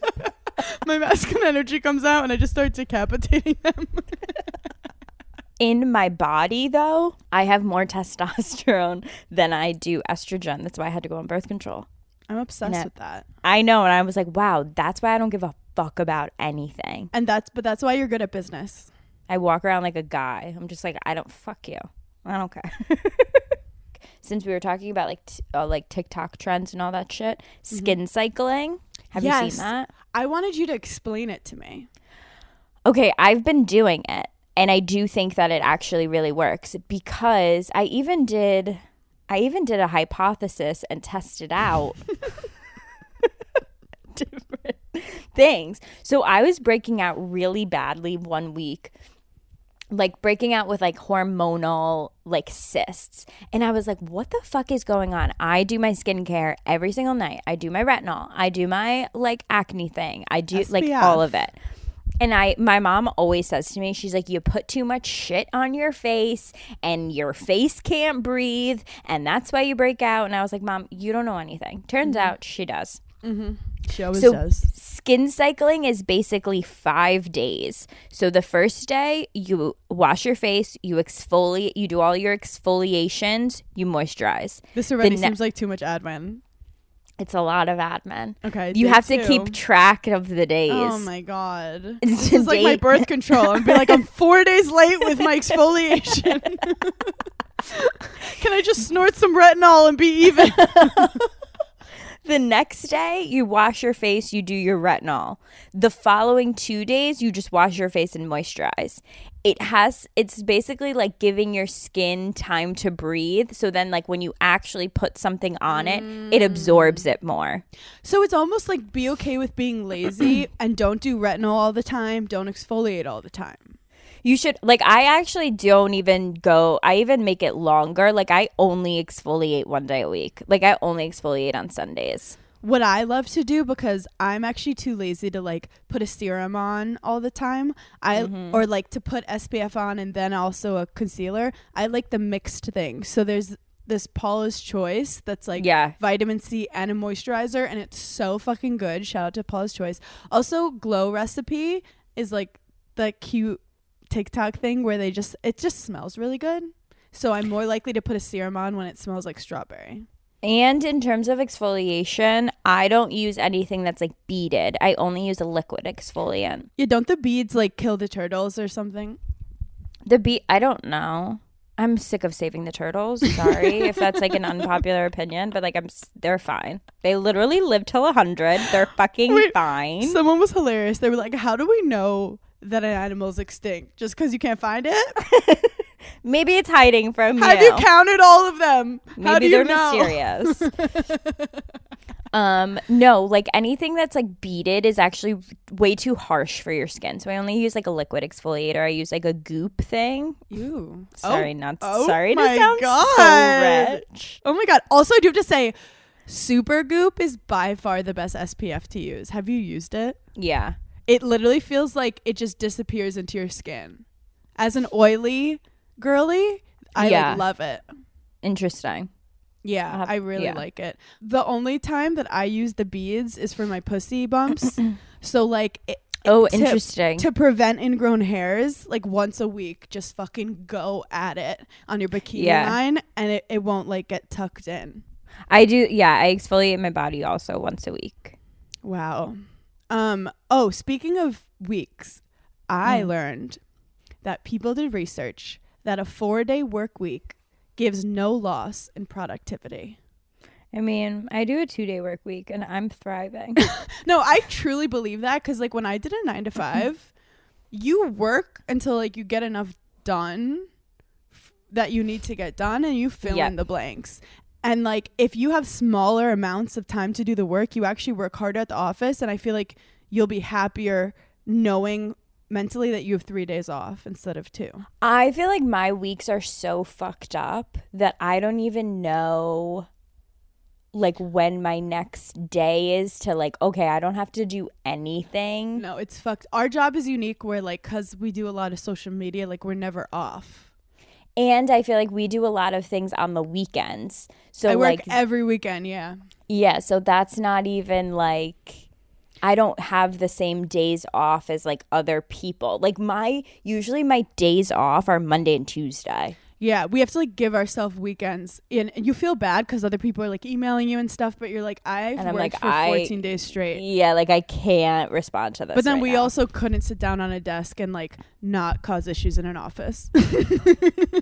(laughs) my masculine energy comes out, and I just start decapitating them. In my body though, I have more testosterone than I do estrogen. That's why I had to go on birth control. I'm obsessed No. with that, I know and I was like, "Wow, that's why I don't give a fuck about anything." and that's but that's why you're good at business. I walk around like a guy. I'm just like, I don't fuck you. I don't care. (laughs) Since we were talking about like t- uh, like TikTok trends and all that shit, skin cycling. Have you seen that? I wanted you to explain it to me. Okay, I've been doing it, and I do think that it actually really works because I even did, I even did a hypothesis and tested out (laughs) different things. So I was breaking out really badly one week like breaking out with like hormonal like cysts. And i was like what the fuck is going on? I do my skincare every single night. I do my retinol. I do my like acne thing. I do like all of it and i my mom always says to me she's like you put too much shit on your face and your face can't breathe and that's why you break out and i was like mom you don't know anything turns mm-hmm. out she does mm-hmm. She always so does. skin cycling is basically five days. So the first day you wash your face, you exfoliate, you do all your exfoliations, you moisturize. This already ne- seems like too much admin. It's a lot of admin. Okay, You have to keep track of the days. Oh my god, (laughs) It's this is like my birth control. I'm be like, I'm (laughs) four days late with my exfoliation. (laughs) Can I just snort some retinol and be even? The next day, you wash your face, you do your retinol. The following two days, you just wash your face and moisturize. It has, it's basically like giving your skin time to breathe. So then, like, when you actually put something on it, it absorbs mm. it more. so it's almost like be okay with being lazy (clears throat) and don't do retinol all the time. Don't exfoliate all the time. You should, like, I actually don't even go, I even make it longer. Like, I only exfoliate one day a week. Like, I only exfoliate on Sundays. What I love to do because I'm actually too lazy to like put a serum on all the time. I mm-hmm. or like to put SPF on and then also a concealer. I like the mixed thing. So there's this Paula's Choice that's like Yeah. vitamin C and a moisturizer and it's so fucking good. Shout out to Paula's Choice. Also Glow Recipe is like the cute TikTok thing where they just it just smells really good. So I'm more likely to put a serum on when it smells like strawberry. And in terms of exfoliation, I don't use anything that's like beaded. I only use a liquid exfoliant. Yeah, don't the beads like kill the turtles or something? The bead, I don't know. I'm sick of saving the turtles. Sorry if that's like an unpopular opinion, but like I'm, s- they're fine. They literally live till a hundred. They're fucking Wait, fine. Someone was hilarious. They were like, "How do we know that an animal's extinct? Just because you can't find it? (laughs) Maybe it's hiding from Have you. Have you counted all of them? How do Maybe they're know?" mysterious. (laughs) Um, no, like anything that's like beaded is actually way too harsh for your skin. So I only use like a liquid exfoliator. I use like a goop thing. Ew. Sorry, oh, not oh sorry to my sound God. so rich. Oh my god. Also, I do have to say, Supergoop is by far the best SPF to use. Have you used it? Yeah. It literally feels like it just disappears into your skin. As an oily girly, I Yeah. like love it. Interesting. Yeah, have- I really yeah. like it. The only time that I use the beads is for my pussy bumps. (clears throat) so like it, Oh, to- interesting. To prevent ingrown hairs, like once a week, just fucking go at it on your bikini Yeah. line and it, it won't like get tucked in. I do yeah, I exfoliate my body also once a week. Wow. Um oh, speaking of weeks, I Mm. learned that people did research that a 4-day work week gives no loss in productivity. I mean, I do a two day work week and I'm thriving. (laughs) No, I truly believe that cuz like when I did a 9 to (laughs) 5, you work until like you get enough done f- that you need to get done and you fill Yeah. in the blanks. And like if you have smaller amounts of time to do the work, you actually work harder at the office and I feel like you'll be happier knowing mentally that you have 3 days off instead of 2. I feel like my weeks are so fucked up that I don't even know like when my next day is to like okay, I don't have to do anything. No, it's fucked. Our job is unique where like cuz we do a lot of social media, like we're never off. And I feel like we do a lot of things on the weekends. So I work like every weekend, yeah. yeah, so that's not even like I don't have the same days off as like other people. Like my usually my days off are Monday and Tuesday. Yeah, we have to like give ourselves weekends, and you feel bad because other people are like emailing you and stuff, but you're like, I've And I'm worked like, for I- 14 days straight. Yeah, like I can't respond to this. But then right we now. also couldn't sit down on a desk and like not cause issues in an office.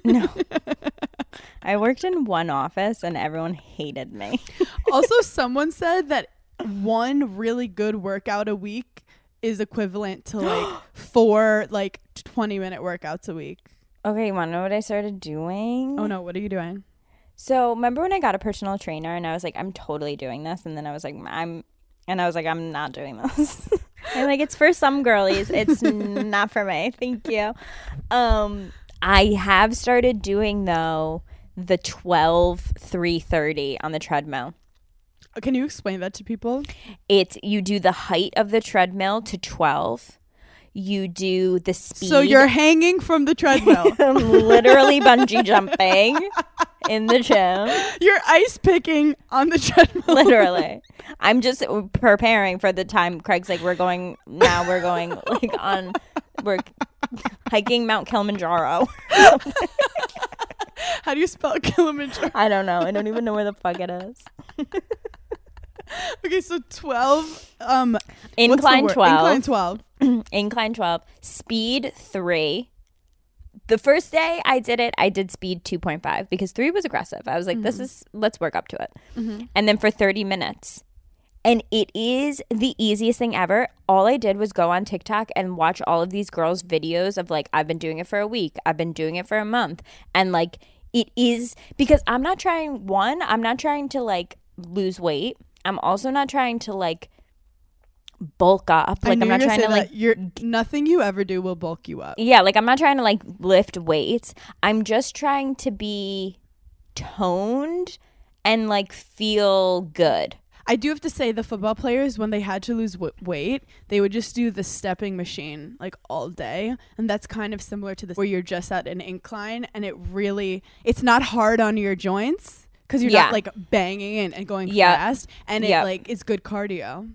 No. (laughs) I worked in one office and everyone hated me. (laughs) also, someone said that one really good workout a week is equivalent to like (gasps) four like 20 minute workouts a week. Okay, you want to know what I started doing? Oh no, what are you doing? So, remember when I got a personal trainer and I was like, I'm totally doing this? And then I was like, I'm, and I was like, I'm not doing this. (laughs) I'm like, it's for some girlies. It's (laughs) not for me. Thank you. Um, I have started doing though the 12 330 on the treadmill. Uh, Can you explain that to people? It's you do the height of the treadmill to 12. You do the speed. So you're hanging from the treadmill. (laughs) Literally bungee jumping in the gym. you're ice picking on the treadmill. Literally. (laughs) I'm just preparing for the time Craig's like, we're going now, we're going like on, we're hiking Mount Kilimanjaro. How do you spell Kilimanjaro? I don't know. I don't even know where the fuck it is. (laughs) (laughs) Okay, so 12 um Incline 12. Incline 12. (clears throat) Incline 12. Speed 3. The first day I did it, I did speed 2.5 because 3 was aggressive. I was like, this is, let's work up to it. And then for 30 minutes. And it is the easiest thing ever. All I did was go on TikTok and watch all of these girls' videos of like, I've been doing it for a week, I've been doing it for a month. And like, it is because I'm not trying, one, I'm not trying to like lose weight. I'm also not trying to like bulk up. Like, I'm not trying to like you're nothing you ever do will bulk you up. yeah, like I'm not trying to like lift weights. I'm just trying to be toned and like feel good. I do have to say the football players when they had to lose w- weight, they would just do the stepping machine like all day, and that's kind of similar to this where you're just at an incline and it really it's not hard on your joints because you're Yeah. not like banging and, and going Yep. fast, and it Yep. like it's good cardio.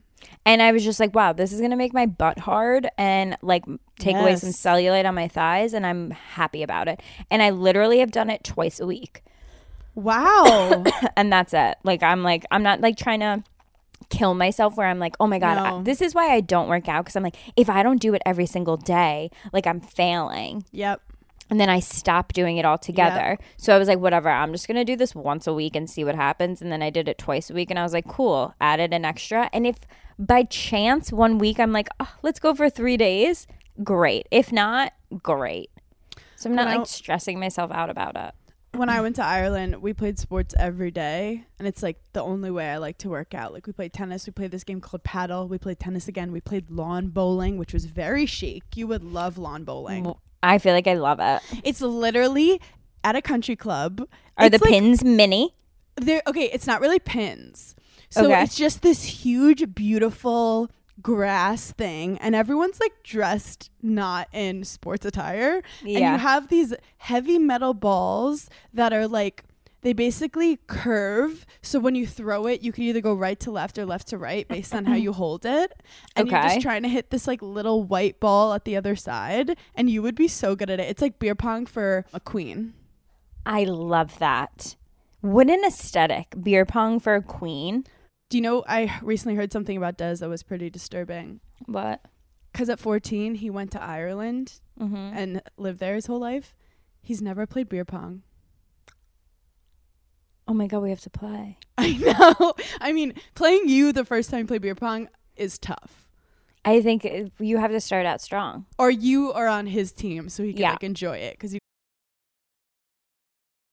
And I was just like, wow, this is going to make my butt hard and like take away some cellulite on my thighs and I'm happy about it. And I literally have done it twice a week. Wow. (coughs) and that's it. Like I'm like I'm not like trying to kill myself where I'm like, "Oh my god, I- this is why I don't work out cuz I'm like if I don't do it every single day, like I'm failing." yep. And then I stopped doing it altogether. So I was like, whatever, I'm just going to do this once a week and see what happens. And then I did it twice a week and I was like, cool, added an extra. And if by chance one week I'm like, oh, let's go for three days, great. If not, great. So I'm not Well- like stressing myself out about it. when I went to Ireland, we played sports every day, and it's like the only way I like to work out. Like we played tennis, we played this game called paddle, we played tennis again, we played lawn bowling, which was very chic. You would love lawn bowling. I feel like I love it. It's literally at a country club. Are It's the like- pins mini? They're okay. It's not really pins, so Okay. it's just this huge, beautiful grass thing, and everyone's like dressed not in sports attire, yeah. and you have these heavy metal balls that are like. They basically curve, so when you throw it, you can either go right to left or left to right based on how (laughs) you hold it. And you're just trying to hit this like little white ball at the other side, and you would be so good at it. It's like beer pong for a queen. I love that. What an aesthetic. Beer pong for a queen. Do you know? I recently heard something about Des that was pretty disturbing. What? Because at 14, he went to Ireland Mm-hmm. and lived there his whole life. He's never played beer pong. Oh my god, we have to play. (laughs) I know. I mean, playing you the first time you play beer pong is tough. I think uh, you have to start out strong. Or you are on his team so he can Yeah. like enjoy it. Because you.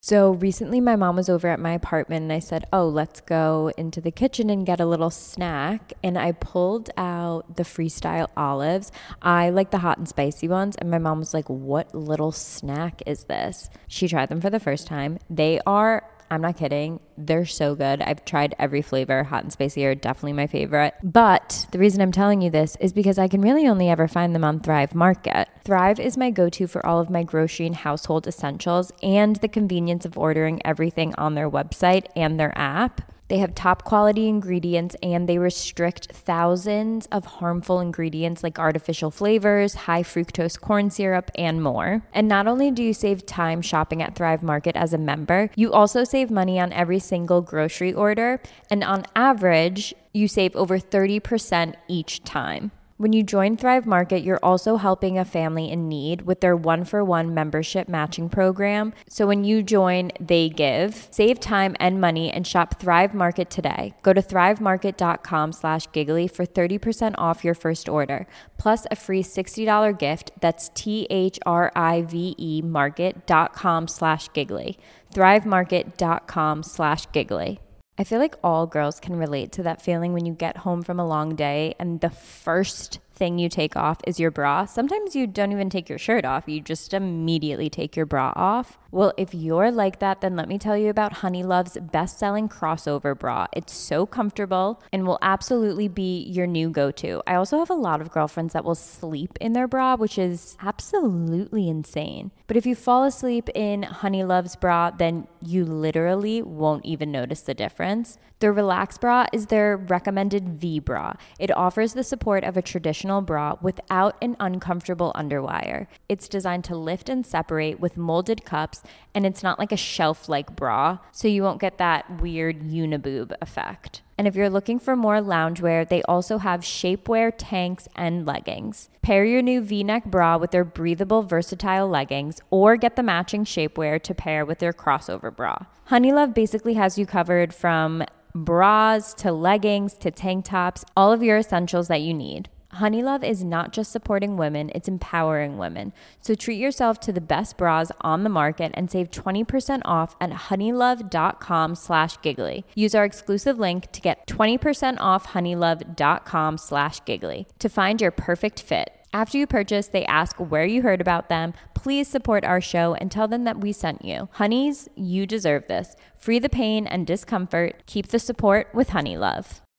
So recently, my mom was over at my apartment, and I said, "Oh, let's go into the kitchen and get a little snack." And I pulled out the freestyle olives. I like the hot and spicy ones, and my mom was like, "What little snack is this?" She tried them for the first time. They are. I'm not kidding. They're so good. I've tried every flavor. Hot and spicy are definitely my favorite. But the reason I'm telling you this is because I can really only ever find them on Thrive Market. Thrive is my go to for all of my grocery and household essentials and the convenience of ordering everything on their website and their app. They have top quality ingredients and they restrict thousands of harmful ingredients like artificial flavors, high fructose corn syrup, and more. And not only do you save time shopping at Thrive Market as a member, you also save money on every single grocery order. And on average, you save over 30% each time. When you join Thrive Market, you're also helping a family in need with their one for one membership matching program. So when you join, they give. Save time and money and shop Thrive Market today. Go to thrivemarket.com slash giggly for 30% off your first order, plus a free $60 gift. That's T H R I V E market.com slash giggly. Thrivemarket.com slash giggly. I feel like all girls can relate to that feeling when you get home from a long day and the first thing you take off is your bra. Sometimes you don't even take your shirt off, you just immediately take your bra off. Well, if you're like that, then let me tell you about Honeylove's best selling crossover bra. It's so comfortable and will absolutely be your new go to. I also have a lot of girlfriends that will sleep in their bra, which is absolutely insane. But if you fall asleep in Honeylove's bra, then you literally won't even notice the difference. The Relax bra is their recommended V bra. It offers the support of a traditional bra without an uncomfortable underwire. It's designed to lift and separate with molded cups, and it's not like a shelf like bra, so you won't get that weird uniboob effect. And if you're looking for more loungewear, they also have shapewear tanks and leggings. Pair your new v neck bra with their breathable, versatile leggings, or get the matching shapewear to pair with their crossover bra. Honeylove basically has you covered from bras to leggings to tank tops, all of your essentials that you need. Honeylove is not just supporting women, it's empowering women. So treat yourself to the best bras on the market and save 20% off at honeylove.com slash giggly. Use our exclusive link to get 20% off honeylove.com slash giggly to find your perfect fit. After you purchase, they ask where you heard about them. Please support our show and tell them that we sent you. Honeys, you deserve this. Free the pain and discomfort. Keep the support with Honeylove.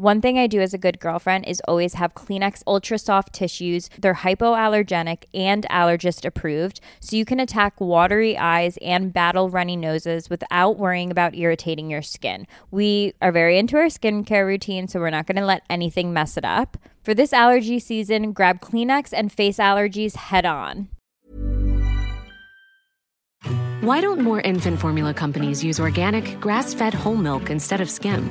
One thing I do as a good girlfriend is always have Kleenex Ultra Soft tissues. They're hypoallergenic and allergist approved, so you can attack watery eyes and battle runny noses without worrying about irritating your skin. We are very into our skincare routine, so we're not going to let anything mess it up. For this allergy season, grab Kleenex and face allergies head on. Why don't more infant formula companies use organic, grass fed whole milk instead of skim?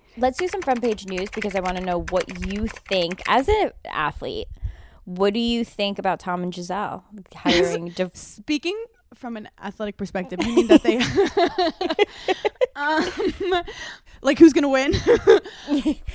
Let's do some front page news because I want to know what you think as an athlete. What do you think about Tom and Gisele hiring? (laughs) div- Speaking from an athletic perspective, you mean that they, (laughs) um, like who's gonna win? (laughs)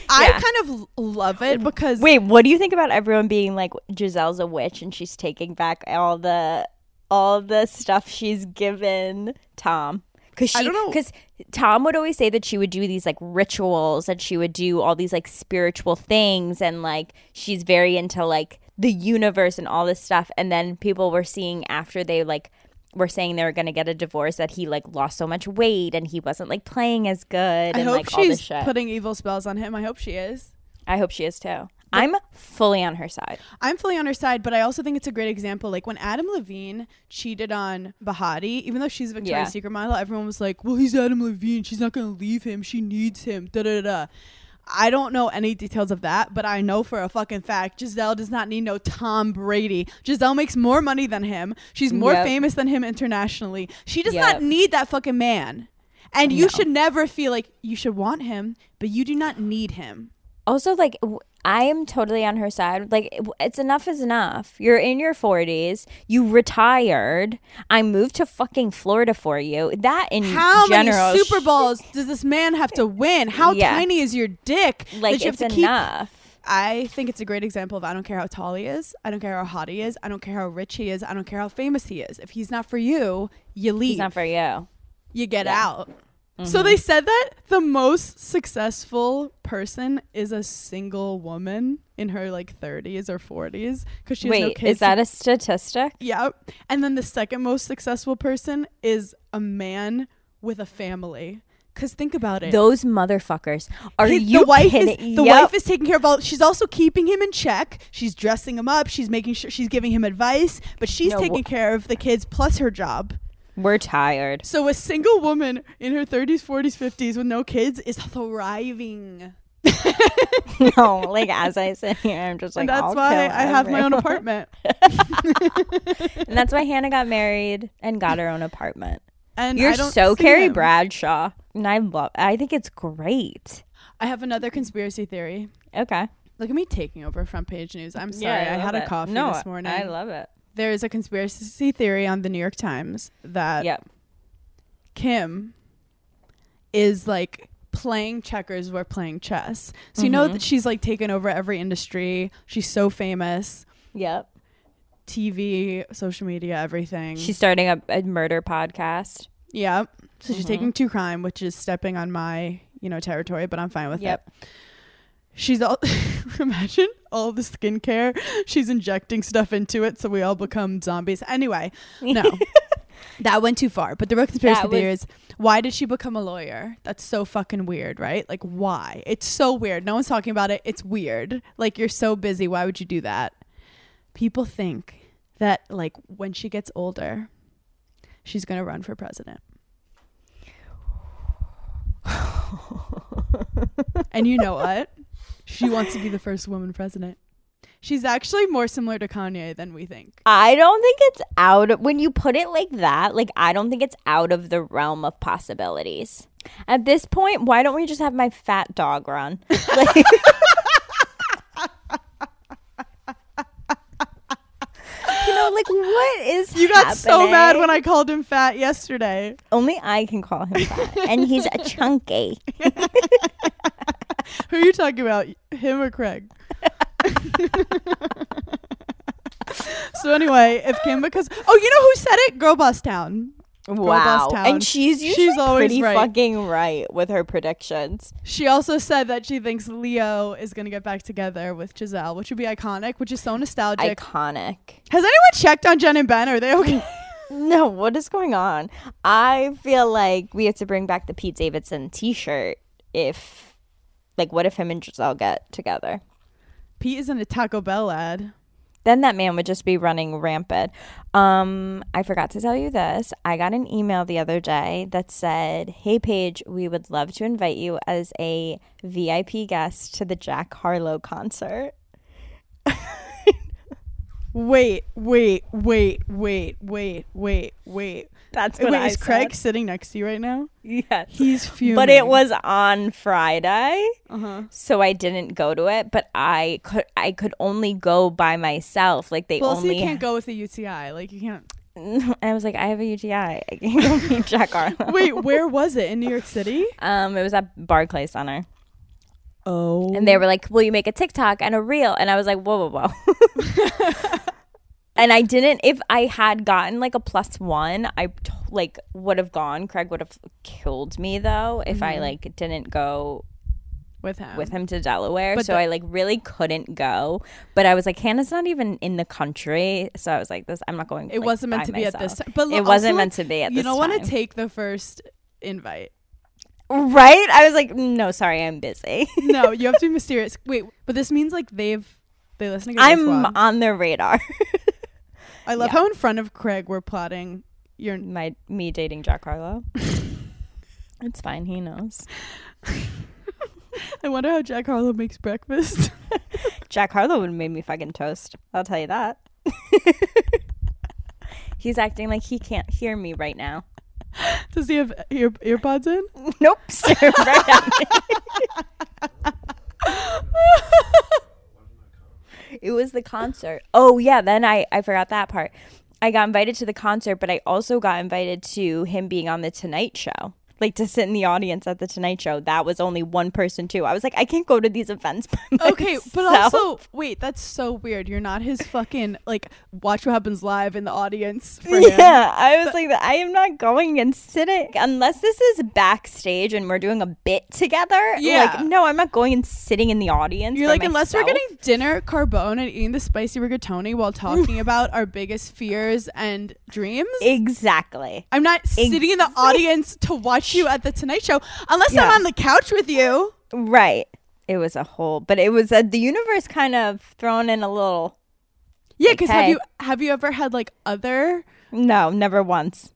I kind of love it because Wait, what do you think about everyone being like Gisele's a witch and she's taking back all the all the stuff she's given Tom? Because she, because Tom would always say that she would do these like rituals and she would do all these like spiritual things and like she's very into like the universe and all this stuff. And then people were seeing after they like were saying they were gonna get a divorce that he like lost so much weight and he wasn't like playing as good I and hope like all this she's shit. putting evil spells on him. I hope she is. I hope she is too. I'm fully on her side. I'm fully on her side, but I also think it's a great example. Like when Adam Levine cheated on Behati, even though she's a Victoria's Yeah. Secret model, everyone was like, "Well, he's Adam Levine. She's not going to leave him. She needs him." Da da da. I don't know any details of that, but I know for a fucking fact Gisele does not need no Tom Brady. Gisele makes more money than him. She's more Yep. famous than him internationally. She does Yep. not need that fucking man. And you No. should never feel like you should want him, but you do not need him. also like w- i am totally on her side like it's enough is enough you're in your 40s you retired i moved to fucking florida for you that in How general many Super Bowls does this man have to win? How Yeah. tiny is your dick? like you it's have to keep- enough I think it's a great example of I don't care how tall he is, I don't care how hot he is, I don't care how rich he is, I don't care how famous he is. If he's not for you, you leave. He's not for you you get Yeah. out. So they mm-hmm. said that the most successful person is a single woman in her like 30s or 40s because she has no wait is that a statistic Yeah. And then the second most successful person is a man with a family. Cause think about it. those motherfuckers are He- you the wife kidding? is the Yep. wife is taking care of all she's also keeping him in check. She's dressing him up, she's making sure she's giving him advice, but she's No, taking wh- care of the kids plus her job. We're tired So a single woman in her 30s, 40s, 50s with no kids is thriving. (laughs) no like as i sit here i'm just like and that's why I have my own apartment. (laughs) (laughs) and that's why hannah got married and got her own apartment And You're I don't so Carrie him. Bradshaw, and I love. I think it's great. I have another conspiracy theory. Okay, Look at me taking over front page news. I'm sorry. I, had a coffee no, this morning. I love it. There is a conspiracy theory on the New York Times that Yep. Kim is like playing checkers we're playing chess. So you know that she's like taken over every industry. She's so famous. Yep. TV, social media, everything. She's starting a, a murder podcast. Yep. So Mm-hmm. she's taking true crime, which is stepping on my, you know, territory, but I'm fine with it. Yep. it. She's all (laughs) imagine all the skincare. She's injecting stuff into it so we all become zombies. Anyway, no. (laughs) that went too far. But the real conspiracy theory is why did she become a lawyer? That's so fucking weird, right? Like why? It's so weird. No one's talking about it. It's weird. Like you're so busy. Why would you do that? People think that like when she gets older, she's gonna run for president. (laughs) and you know what? She wants to be the first woman president. She's actually more similar to Kanye than we think. I don't think it's out of, when you put it like that. Like I don't think it's out of the realm of possibilities. At this point, why don't we just have my fat dog run? Like, (laughs) you know, like what is You got so mad when I called him fat yesterday. Only I can call him fat, and he's a chunky. (laughs) Who are you talking about? Him or Craig? (laughs) so anyway, if Kim because oh, you know who said it? Girl Boss Town. Wow, Boss Town. and she's usually She's always pretty right. fucking right with her predictions. She also said that she thinks Leo is gonna get back together with Gisele, which would be iconic, which is so nostalgic. Iconic. Has anyone checked on Jen and Ben? Are they okay? (laughs) No, what is going on? I feel like we have to bring back the Pete Davidson T-shirt. If, like, what if him and Gisele get together? Pete is in a Taco Bell ad. Then that man would just be running rampant. Um, I forgot to tell you this. I got an email the other day that said, "Hey Paige, we would love to invite you as a VIP guest to the Jack Harlow concert." (laughs) Wait, wait, wait, wait, wait, wait, wait. That's Wait, what I is Craig sitting next to you right now? Yes. He's fuming. But it was on Friday, Uh-huh. so I didn't go to it. But I could, I could only go by myself. Like they Well, so only. you can't go with a UTI. Like you can't. (laughs) I was like, I have a UTI. I can't go meet Jack Harlow. (laughs) Wait, where was it? In New York City? Um, it was at Barclay Center. Oh. And they were like, "Will you make a TikTok and a reel?" And I was like, "Whoa, whoa, whoa!" (laughs) and I didn't. If I had gotten like a plus one, I t- like would have gone. Craig would have killed me though if I mm-hmm. like didn't go with him. with him to Delaware. But so the- I like really couldn't go. But I was like, Hannah's not even in the country, so I was like, "This, I'm not going." It like, wasn't meant to be at this time. But it wasn't like, meant to be at this time. You don't want to take the first invite. right? I was like, "No, sorry, I'm busy." (laughs) No, you have to be (laughs) mysterious. Wait, but this means like they've they listen to I'm on their radar. (laughs) I love yeah. how in front of Craig we're plotting your my me dating Jack Harlow. (laughs) it's fine. He knows. I wonder how Jack Harlow makes breakfast. (laughs) Jack Harlow would have made me fucking toast. I'll tell you that. (laughs) He's acting like he can't hear me right now. Does he have ear earpods in? Nope. Right at me. it was the concert. Oh yeah, then I I forgot that part. I got invited to the concert, but I also got invited to him being on the Tonight Show. Like to sit in the audience at the Tonight Show. That was only one person too. I was like, I can't go to these events Okay, but also wait, that's so weird. You're not his fucking like watch what happens live in the audience for him. Yeah, I was like, I am not going and sitting unless this is backstage and we're doing a bit together. Yeah. like no, I'm not going and sitting in the audience. You're like, unless we're getting dinner Carbone and eating the spicy rigatoni while talking about our biggest fears and dreams. exactly. I'm not sitting in the audience to watch you at the Tonight Show unless I'm on the couch with you. Right. It was a whole, but it was a, the universe kind of thrown in a little. Yeah, because have you have you ever had like other? No, never once.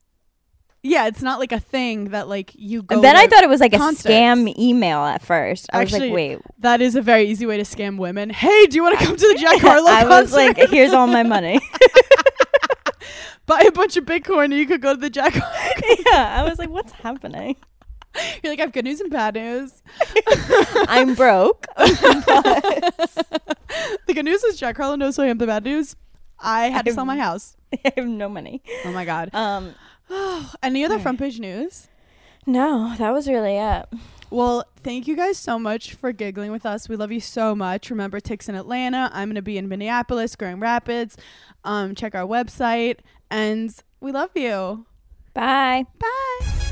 Yeah, it's not like a thing that like you go. And then I thought it was like a scam email at first. I was like, wait. that is a very easy way to scam women. Hey, do you want to come to the Jack (laughs) Harlow I was like, here's all my money. (laughs) (laughs) Buy a bunch of Bitcoin and you could go to the jackpot. (laughs) Yeah, I was like, what's happening? (laughs) You're like, I have good news and bad news. (laughs) I'm broke. The good news is Jack Harlow knows who I am. The bad news, I had to sell my house. I have no money. Oh my god. Um, (sighs) Any other front page news? no, that was really it. Well, thank you guys so much for giggling with us. We love you so much. Remember, Tick's in Atlanta. I'm going to be in Minneapolis, Grand Rapids. Um, check our website. And we love you. Bye. Bye.